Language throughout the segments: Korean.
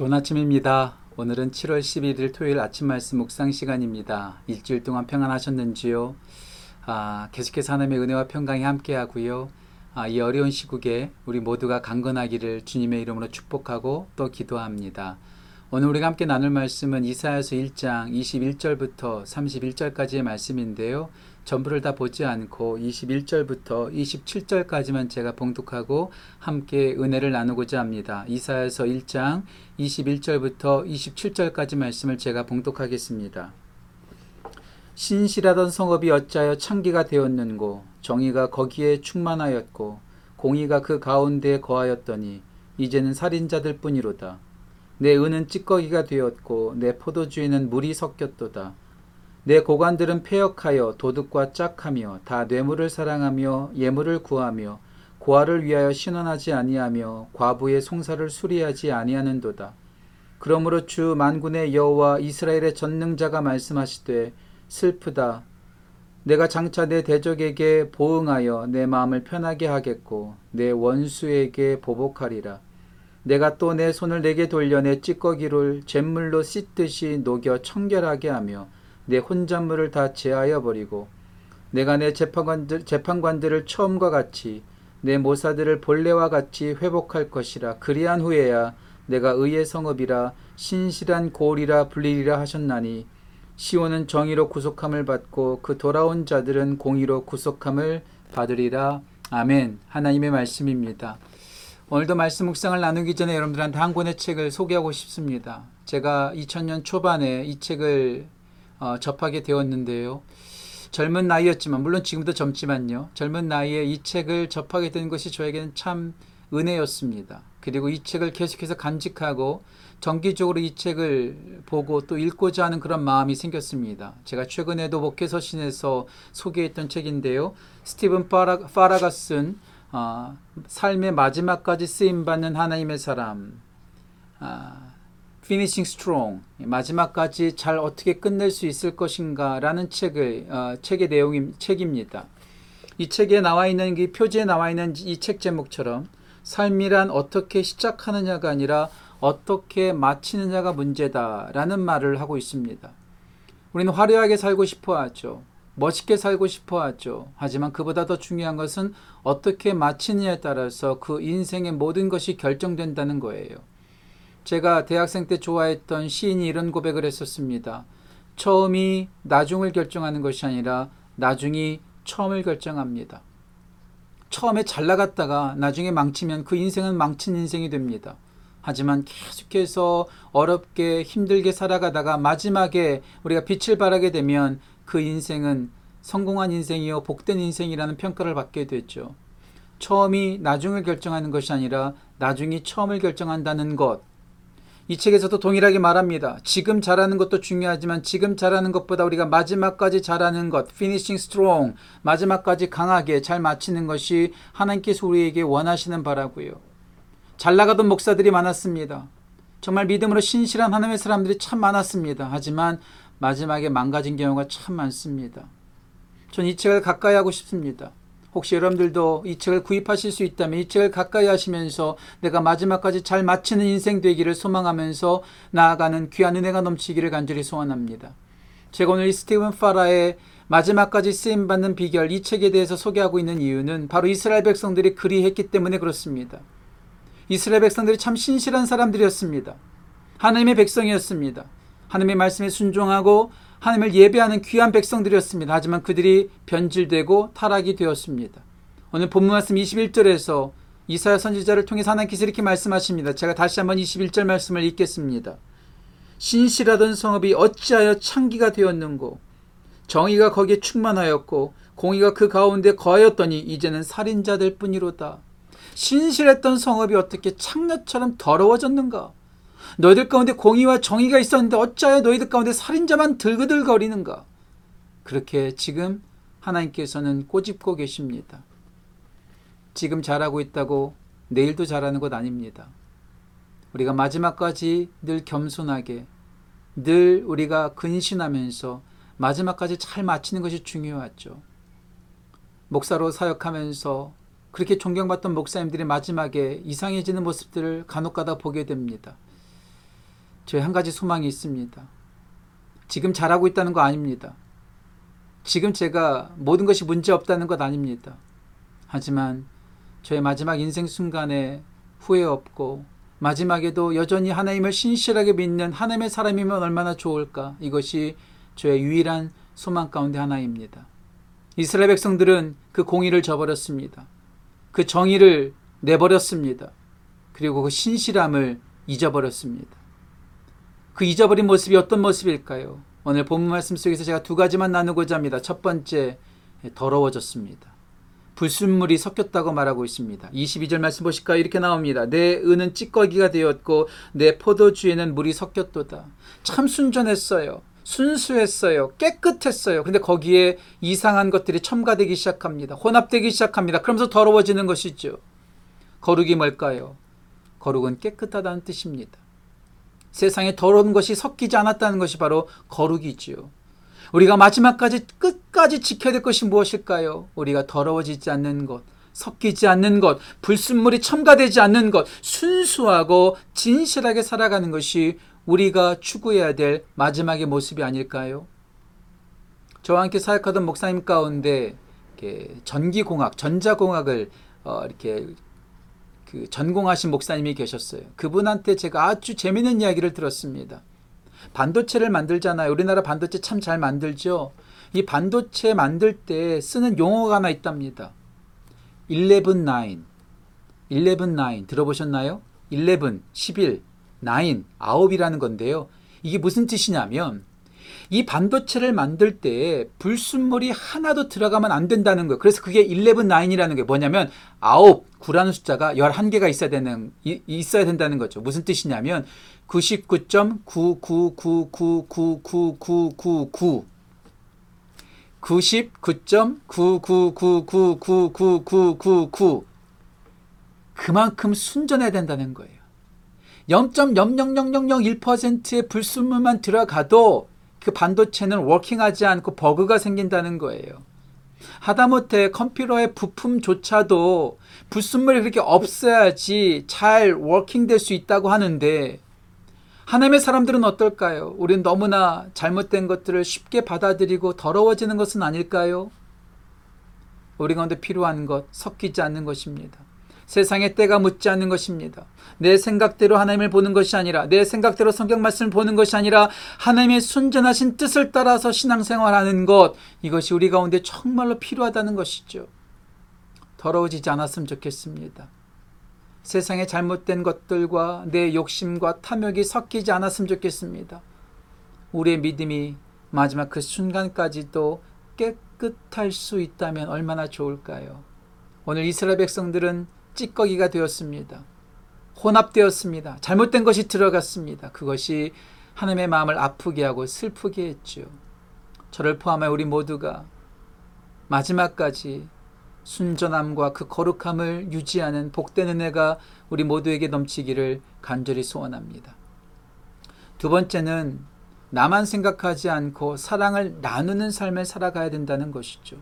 좋은 아침입니다. 오늘은 7월 11일 토요일 아침 말씀 묵상 시간입니다. 일주일 동안 평안하셨는지요? 아, 계속해서 하나님의 은혜와 평강이 함께 하고요. 아, 이 어려운 시국에 우리 모두가 강건하기를 주님의 이름으로 축복하고 또 기도합니다. 오늘 우리가 함께 나눌 말씀은 이사야서 1장 21절부터 31절까지의 말씀인데요. 전부를 다 보지 않고 21절부터 27절까지만 제가 봉독하고 함께 은혜를 나누고자 합니다. 이사야서 1장 21절부터 27절까지 말씀을 제가 봉독하겠습니다. 신실하던 성읍이 어찌하여 창기가 되었는고 정의가 거기에 충만하였고 공의가 그 가운데에 거하였더니 이제는 살인자들 뿐이로다. 내 은은 찌꺼기가 되었고 내 포도주에는 물이 섞였도다. 내 고관들은 폐역하여 도둑과 짝하며 다 뇌물을 사랑하며 예물을 구하며 고아를 위하여 신원하지 아니하며 과부의 송사를 수리하지 아니하는도다. 그러므로 주 만군의 여호와 이스라엘의 전능자가 말씀하시되 슬프다. 내가 장차 내 대적에게 보응하여 내 마음을 편하게 하겠고 내 원수에게 보복하리라. 내가 또 내 손을 내게 돌려 내 찌꺼기를 잿물로 씻듯이 녹여 청결하게 하며 내 혼잣물을 다 제하여 버리고 내가 내 재판관들, 재판관들을 처음과 같이 내 모사들을 본래와 같이 회복할 것이라 그리한 후에야 내가 의의 성읍이라 신실한 고을이라 불리리라 하셨나니 시온은 정의로 구속함을 받고 그 돌아온 자들은 공의로 구속함을 받으리라 아멘 하나님의 말씀입니다. 오늘도 말씀 묵상을 나누기 전에 여러분들한테 한 권의 책을 소개하고 싶습니다. 제가 2000년 초반에 이 책을 어, 접하게 되었는데요. 젊은 나이였지만 물론 지금도 젊지만요. 젊은 나이에 이 책을 접하게 된 것이 저에게는 참 은혜였습니다. 그리고 이 책을 계속해서 간직하고 정기적으로 이 책을 보고 또 읽고자 하는 그런 마음이 생겼습니다. 제가 최근에도 목회서신에서 소개했던 책인데요. 스티븐 파라, 파라가 쓴 어, 삶의 마지막까지 쓰임받는 하나님의 사람 아, Finishing Strong 마지막까지 잘 어떻게 끝낼 수 있을 것인가라는 책을 어, 책의 내용이 책입니다. 이 책에 나와 있는 이 표지에 나와 있는 이 책 제목처럼 삶이란 어떻게 시작하느냐가 아니라 어떻게 마치느냐가 문제다라는 말을 하고 있습니다. 우리는 화려하게 살고 싶어 하죠. 멋있게 살고 싶어 하죠. 하지만 그보다 더 중요한 것은 어떻게 마치느냐에 따라서 그 인생의 모든 것이 결정된다는 거예요. 제가 대학생 때 좋아했던 시인이 이런 고백을 했었습니다. 처음이 나중을 결정하는 것이 아니라 나중이 처음을 결정합니다. 처음에 잘 나갔다가 나중에 망치면 그 인생은 망친 인생이 됩니다. 하지만 계속해서 어렵게 힘들게 살아가다가 마지막에 우리가 빛을 발하게 되면 그 인생은 성공한 인생이요 복된 인생이라는 평가를 받게 됐죠. 처음이 나중을 결정하는 것이 아니라 나중이 처음을 결정한다는 것. 이 책에서도 동일하게 말합니다. 지금 잘하는 것도 중요하지만 지금 잘하는 것보다 우리가 마지막까지 잘하는 것, finishing strong, 마지막까지 강하게 잘 마치는 것이 하나님께서 우리에게 원하시는 바라고요. 잘 나가던 목사들이 많았습니다. 정말 믿음으로 신실한 하나님의 사람들이 참 많았습니다. 하지만 마지막에 망가진 경우가 참 많습니다. 전 이 책을 가까이 하고 싶습니다. 혹시 여러분들도 이 책을 구입하실 수 있다면 이 책을 가까이 하시면서 내가 마지막까지 잘 마치는 인생 되기를 소망하면서 나아가는 귀한 은혜가 넘치기를 간절히 소원합니다. 제가 오늘 이 스티븐 파라의 마지막까지 쓰임 받는 비결 이 책에 대해서 소개하고 있는 이유는 바로 이스라엘 백성들이 그리했기 때문에 그렇습니다. 이스라엘 백성들이 참 신실한 사람들이었습니다. 하나님의 백성이었습니다. 하나님의 말씀에 순종하고 하나님을 예배하는 귀한 백성들이었습니다. 하지만 그들이 변질되고 타락이 되었습니다. 오늘 본문 말씀 21절에서 이사야 선지자를 통해서 하나님께서 이렇게 말씀하십니다. 제가 다시 한번 21절 말씀을 읽겠습니다. 신실하던 성읍이 어찌하여 창기가 되었는고 정의가 거기에 충만하였고 공의가 그 가운데 거하였더니 이제는 살인자들 뿐이로다. 신실했던 성읍이 어떻게 창녀처럼 더러워졌는가? 너희들 가운데 공의와 정의가 있었는데 어찌하여 너희들 가운데 살인자만 들그들거리는가? 그렇게 지금 하나님께서는 꼬집고 계십니다. 지금 잘하고 있다고 내일도 잘하는 것 아닙니다. 우리가 마지막까지 늘 겸손하게, 늘 우리가 근신하면서 마지막까지 잘 마치는 것이 중요하죠. 목사로 사역하면서 그렇게 존경받던 목사님들이 마지막에 이상해지는 모습들을 간혹 가다 보게 됩니다. 저희 한 가지 소망이 있습니다. 지금 잘하고 있다는 거 아닙니다. 지금 제가 모든 것이 문제 없다는 것 아닙니다. 하지만 저의 마지막 인생 순간에 후회 없고 마지막에도 여전히 하나님을 신실하게 믿는 하나님의 사람이면 얼마나 좋을까. 이것이 저의 유일한 소망 가운데 하나입니다. 이스라엘 백성들은 그 공의를 저버렸습니다. 그 정의를 내버렸습니다. 그리고 그 신실함을 잊어버렸습니다. 그 잊어버린 모습이 어떤 모습일까요? 오늘 본문 말씀 속에서 제가 두 가지만 나누고자 합니다. 첫 번째, 더러워졌습니다. 불순물이 섞였다고 말하고 있습니다. 22절 말씀 보실까요? 이렇게 나옵니다. 내 은은 찌꺼기가 되었고 내 포도주에는 물이 섞였도다. 참 순전했어요. 순수했어요. 깨끗했어요. 근데 거기에 이상한 것들이 첨가되기 시작합니다. 혼합되기 시작합니다. 그러면서 더러워지는 것이죠. 거룩이 뭘까요? 거룩은 깨끗하다는 뜻입니다. 세상에 더러운 것이 섞이지 않았다는 것이 바로 거룩이지요. 우리가 마지막까지 끝까지 지켜야 될 것이 무엇일까요? 우리가 더러워지지 않는 것, 섞이지 않는 것, 불순물이 첨가되지 않는 것, 순수하고 진실하게 살아가는 것이 우리가 추구해야 될 마지막의 모습이 아닐까요? 저와 함께 사역하던 목사님 가운데 전기공학, 전자공학을 어, 이렇게 그 전공하신 목사님이 계셨어요. 그분한테 제가 아주 재미있는 이야기를 들었습니다. 반도체를 만들잖아요. 우리나라 반도체 참 잘 만들죠. 이 반도체 만들 때 쓰는 용어가 하나 있답니다. 11, 9. 11, 9 들어보셨나요? 11, 11, 9, 9이라는 건데요. 이게 무슨 뜻이냐면 이 반도체를 만들 때 불순물이 하나도 들어가면 안 된다는 거예요. 그래서 그게 11, 9이라는 게 뭐냐면 9, 9라는 숫자가 11개가 있어야 되는 있어야 된다는 거죠. 무슨 뜻이냐면 99.999999999 99.999999999 그만큼 순전해야 된다는 거예요. 0.00001%의 불순물만 들어가도 그 반도체는 워킹하지 않고 버그가 생긴다는 거예요. 하다못해 컴퓨터의 부품조차도 불순물이 그렇게 없어야지 잘 워킹될 수 있다고 하는데 하나님의 사람들은 어떨까요? 우리는 너무나 잘못된 것들을 쉽게 받아들이고 더러워지는 것은 아닐까요? 우리 가운데 필요한 것, 섞이지 않는 것입니다. 세상의 때가 묻지 않는 것입니다. 내 생각대로 하나님을 보는 것이 아니라 내 생각대로 성경 말씀을 보는 것이 아니라 하나님의 순전하신 뜻을 따라서 신앙생활하는 것 이것이 우리 가운데 정말로 필요하다는 것이죠. 더러워지지 않았으면 좋겠습니다. 세상의 잘못된 것들과 내 욕심과 탐욕이 섞이지 않았으면 좋겠습니다. 우리의 믿음이 마지막 그 순간까지도 깨끗할 수 있다면 얼마나 좋을까요? 오늘 이스라엘 백성들은 찌꺼기가 되었습니다. 혼합되었습니다. 잘못된 것이 들어갔습니다. 그것이 하나님의 마음을 아프게 하고 슬프게 했죠. 저를 포함해 우리 모두가 마지막까지 순전함과 그 거룩함을 유지하는 복된 은혜가 우리 모두에게 넘치기를 간절히 소원합니다. 두 번째는 나만 생각하지 않고 사랑을 나누는 삶을 살아가야 된다는 것이죠.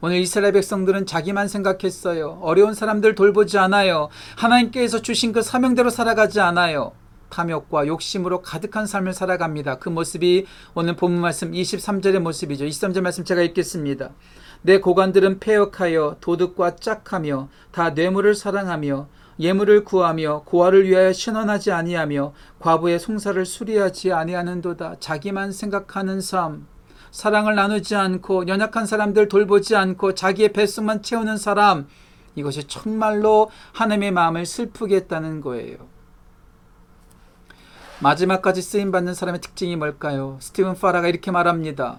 오늘 이스라엘 백성들은 자기만 생각했어요. 어려운 사람들 돌보지 않아요. 하나님께서 주신 그 사명대로 살아가지 않아요. 탐욕과 욕심으로 가득한 삶을 살아갑니다. 그 모습이 오늘 본문 말씀 23절의 모습이죠. 23절 말씀 제가 읽겠습니다. 내 고관들은 폐역하여 도둑과 짝하며 다 뇌물을 사랑하며 예물을 구하며 고아를 위하여 신원하지 아니하며 과부의 송사를 수리하지 아니하는도다. 자기만 생각하는 삶. 사랑을 나누지 않고 연약한 사람들 돌보지 않고 자기의 뱃속만 채우는 사람 이것이 정말로 하나님의 마음을 슬프게 했다는 거예요. 마지막까지 쓰임 받는 사람의 특징이 뭘까요? 스티븐 파라가 이렇게 말합니다.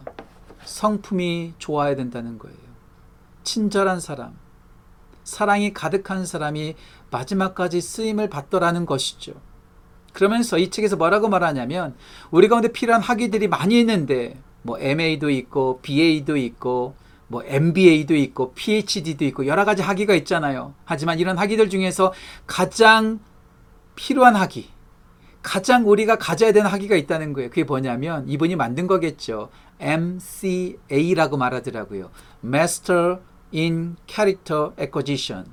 성품이 좋아야 된다는 거예요. 친절한 사람, 사랑이 가득한 사람이 마지막까지 쓰임을 받더라는 것이죠. 그러면서 이 책에서 뭐라고 말하냐면 우리 가운데 필요한 학위들이 많이 있는데 뭐 MA도 있고 BA도 있고 뭐 MBA도 있고 PhD도 있고 여러 가지 학위가 있잖아요. 하지만 이런 학위들 중에서 가장 필요한 학위, 가장 우리가 가져야 되는 학위가 있다는 거예요. 그게 뭐냐면 이분이 만든 거겠죠. MCA라고 말하더라고요. Master in Character Acquisition.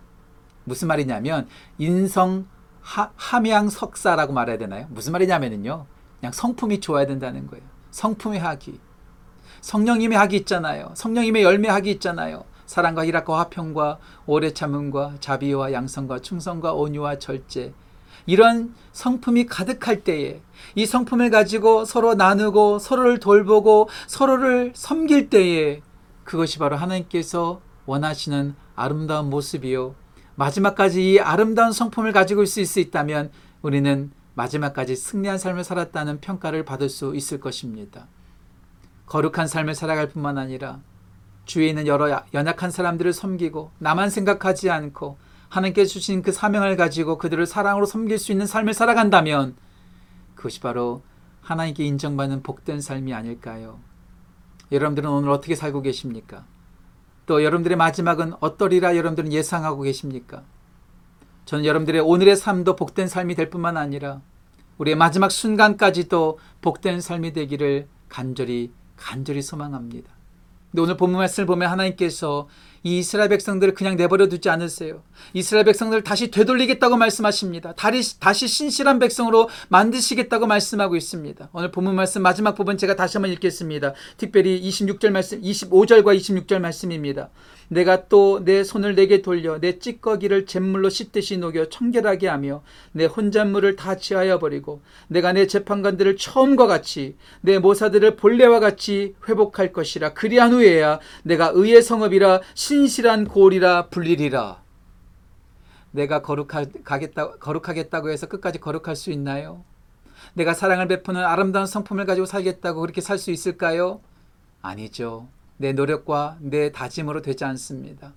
무슨 말이냐면 인성 하, 함양 석사라고 말해야 되나요? 무슨 말이냐면요. 그냥 성품이 좋아야 된다는 거예요. 성품의 학이. 성령님의 학이 있잖아요. 성령님의 열매 학이 있잖아요. 사랑과 희락과 화평과 오래 참음과 자비와 양성과 충성과 온유와 절제. 이런 성품이 가득할 때에 이 성품을 가지고 서로 나누고 서로를 돌보고 서로를 섬길 때에 그것이 바로 하나님께서 원하시는 아름다운 모습이요. 마지막까지 이 아름다운 성품을 가지고 있을 수 있다면 우리는 마지막까지 승리한 삶을 살았다는 평가를 받을 수 있을 것입니다. 거룩한 삶을 살아갈 뿐만 아니라 주위에 있는 여러 연약한 사람들을 섬기고 나만 생각하지 않고 하나님께 주신 그 사명을 가지고 그들을 사랑으로 섬길 수 있는 삶을 살아간다면 그것이 바로 하나님께 인정받는 복된 삶이 아닐까요? 여러분들은 오늘 어떻게 살고 계십니까? 또 여러분들의 마지막은 어떠리라 여러분들은 예상하고 계십니까? 저는 여러분들의 오늘의 삶도 복된 삶이 될 뿐만 아니라 우리의 마지막 순간까지도 복된 삶이 되기를 간절히 간절히 소망합니다. 근데 오늘 본문 말씀을 보면 하나님께서 이 이스라엘 백성들을 그냥 내버려 두지 않으세요. 이스라엘 백성들을 다시 되돌리겠다고 말씀하십니다. 다시, 다시 신실한 백성으로 만드시겠다고 말씀하고 있습니다. 오늘 본문 말씀 마지막 부분 제가 다시 한번 읽겠습니다. 특별히 26절 말씀, 25절과 26절 말씀입니다. 내가 또 내 손을 내게 돌려 내 찌꺼기를 잿물로 씻듯이 녹여 청결하게 하며 내 혼잣물을 다 취하여 버리고 내가 내 재판관들을 처음과 같이 내 모사들을 본래와 같이 회복할 것이라 그리한 후에야 내가 의의 성읍이라 신실한 고리라 불리리라 내가 거룩하겠다, 거룩하겠다고 해서 끝까지 거룩할 수 있나요? 내가 사랑을 베푸는 아름다운 성품을 가지고 살겠다고 그렇게 살 수 있을까요? 아니죠. 내 노력과 내 다짐으로 되지 않습니다.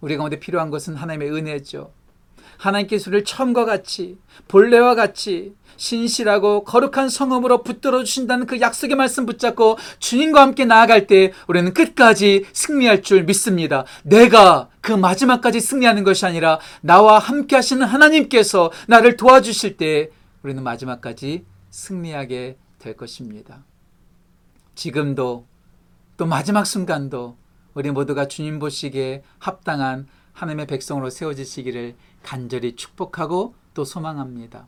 우리 가운데 필요한 것은 하나님의 은혜죠. 하나님께서 우리를 처음과 같이 본래와 같이 신실하고 거룩한 성음으로 붙들어 주신다는 그 약속의 말씀 붙잡고 주님과 함께 나아갈 때 우리는 끝까지 승리할 줄 믿습니다. 내가 그 마지막까지 승리하는 것이 아니라 나와 함께 하시는 하나님께서 나를 도와주실 때 우리는 마지막까지 승리하게 될 것입니다. 지금도 또 마지막 순간도 우리 모두가 주님 보시기에 합당한 하나님의 백성으로 세워지시기를 간절히 축복하고 또 소망합니다.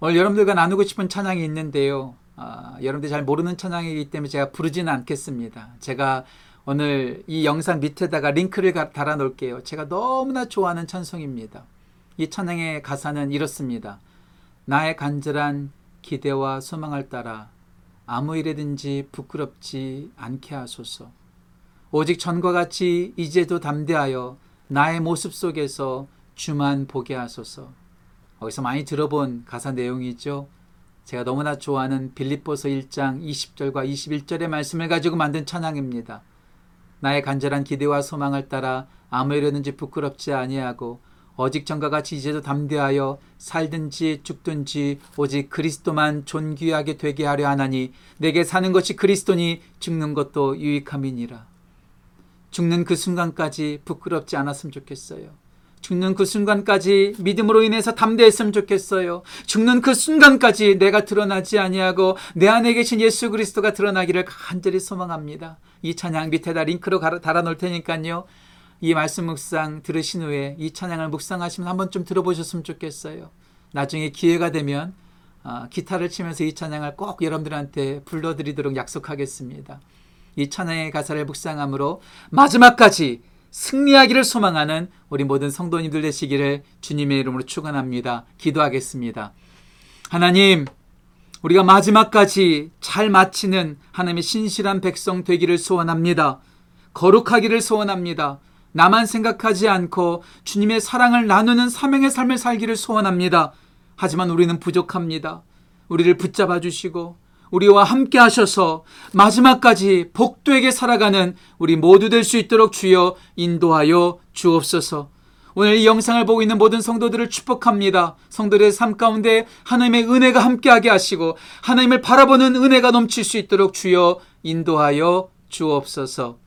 오늘 여러분들과 나누고 싶은 찬양이 있는데요. 아, 여러분들이 잘 모르는 찬양이기 때문에 제가 부르지는 않겠습니다. 제가 오늘 이 영상 밑에다가 링크를 달아 놓을게요. 제가 너무나 좋아하는 찬송입니다. 이 찬양의 가사는 이렇습니다. 나의 간절한 기대와 소망을 따라 아무 일에든지 부끄럽지 않게 하소서. 오직 전과 같이 이제도 담대하여 나의 모습 속에서 주만 보게 하소서. 거기서 많이 들어본 가사 내용이죠. 제가 너무나 좋아하는 빌립보서 1장 20절과 21절의 말씀을 가지고 만든 찬양입니다. 나의 간절한 기대와 소망을 따라 아무 일에든지 부끄럽지 아니하고 오직 전과 같이 이제도 담대하여 살든지 죽든지 오직 그리스도만 존귀하게 되게 하려 하나니 내게 사는 것이 그리스도니 죽는 것도 유익함이니라. 죽는 그 순간까지 부끄럽지 않았으면 좋겠어요. 죽는 그 순간까지 믿음으로 인해서 담대했으면 좋겠어요. 죽는 그 순간까지 내가 드러나지 아니하고 내 안에 계신 예수 그리스도가 드러나기를 간절히 소망합니다. 이 찬양 밑에다 링크로 달아 놓을 테니까요. 이 말씀 묵상 들으신 후에 이 찬양을 묵상하시면 한번 좀 들어보셨으면 좋겠어요. 나중에 기회가 되면 어, 기타를 치면서 이 찬양을 꼭 여러분들한테 불러드리도록 약속하겠습니다. 이 찬양의 가사를 묵상함으로 마지막까지 승리하기를 소망하는 우리 모든 성도님들 되시기를 주님의 이름으로 축원합니다. 기도하겠습니다. 하나님, 우리가 마지막까지 잘 마치는 하나님의 신실한 백성 되기를 소원합니다. 거룩하기를 소원합니다. 나만 생각하지 않고 주님의 사랑을 나누는 사명의 삶을 살기를 소원합니다. 하지만 우리는 부족합니다. 우리를 붙잡아 주시고 우리와 함께 하셔서 마지막까지 복되게 살아가는 우리 모두 될 수 있도록 주여 인도하여 주옵소서. 오늘 이 영상을 보고 있는 모든 성도들을 축복합니다. 성도들의 삶 가운데 하나님의 은혜가 함께하게 하시고 하나님을 바라보는 은혜가 넘칠 수 있도록 주여 인도하여 주옵소서.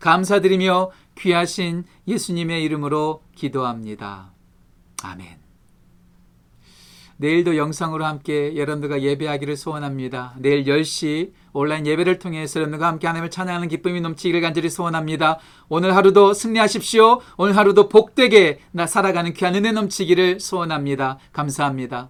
감사드리며 귀하신 예수님의 이름으로 기도합니다. 아멘. 내일도 영상으로 함께 여러분들과 예배하기를 소원합니다. 내일 10시 온라인 예배를 통해서 여러분들과 함께 하나님을 찬양하는 기쁨이 넘치기를 간절히 소원합니다. 오늘 하루도 승리하십시오. 오늘 하루도 복되게 나 살아가는 귀한 은혜 넘치기를 소원합니다. 감사합니다.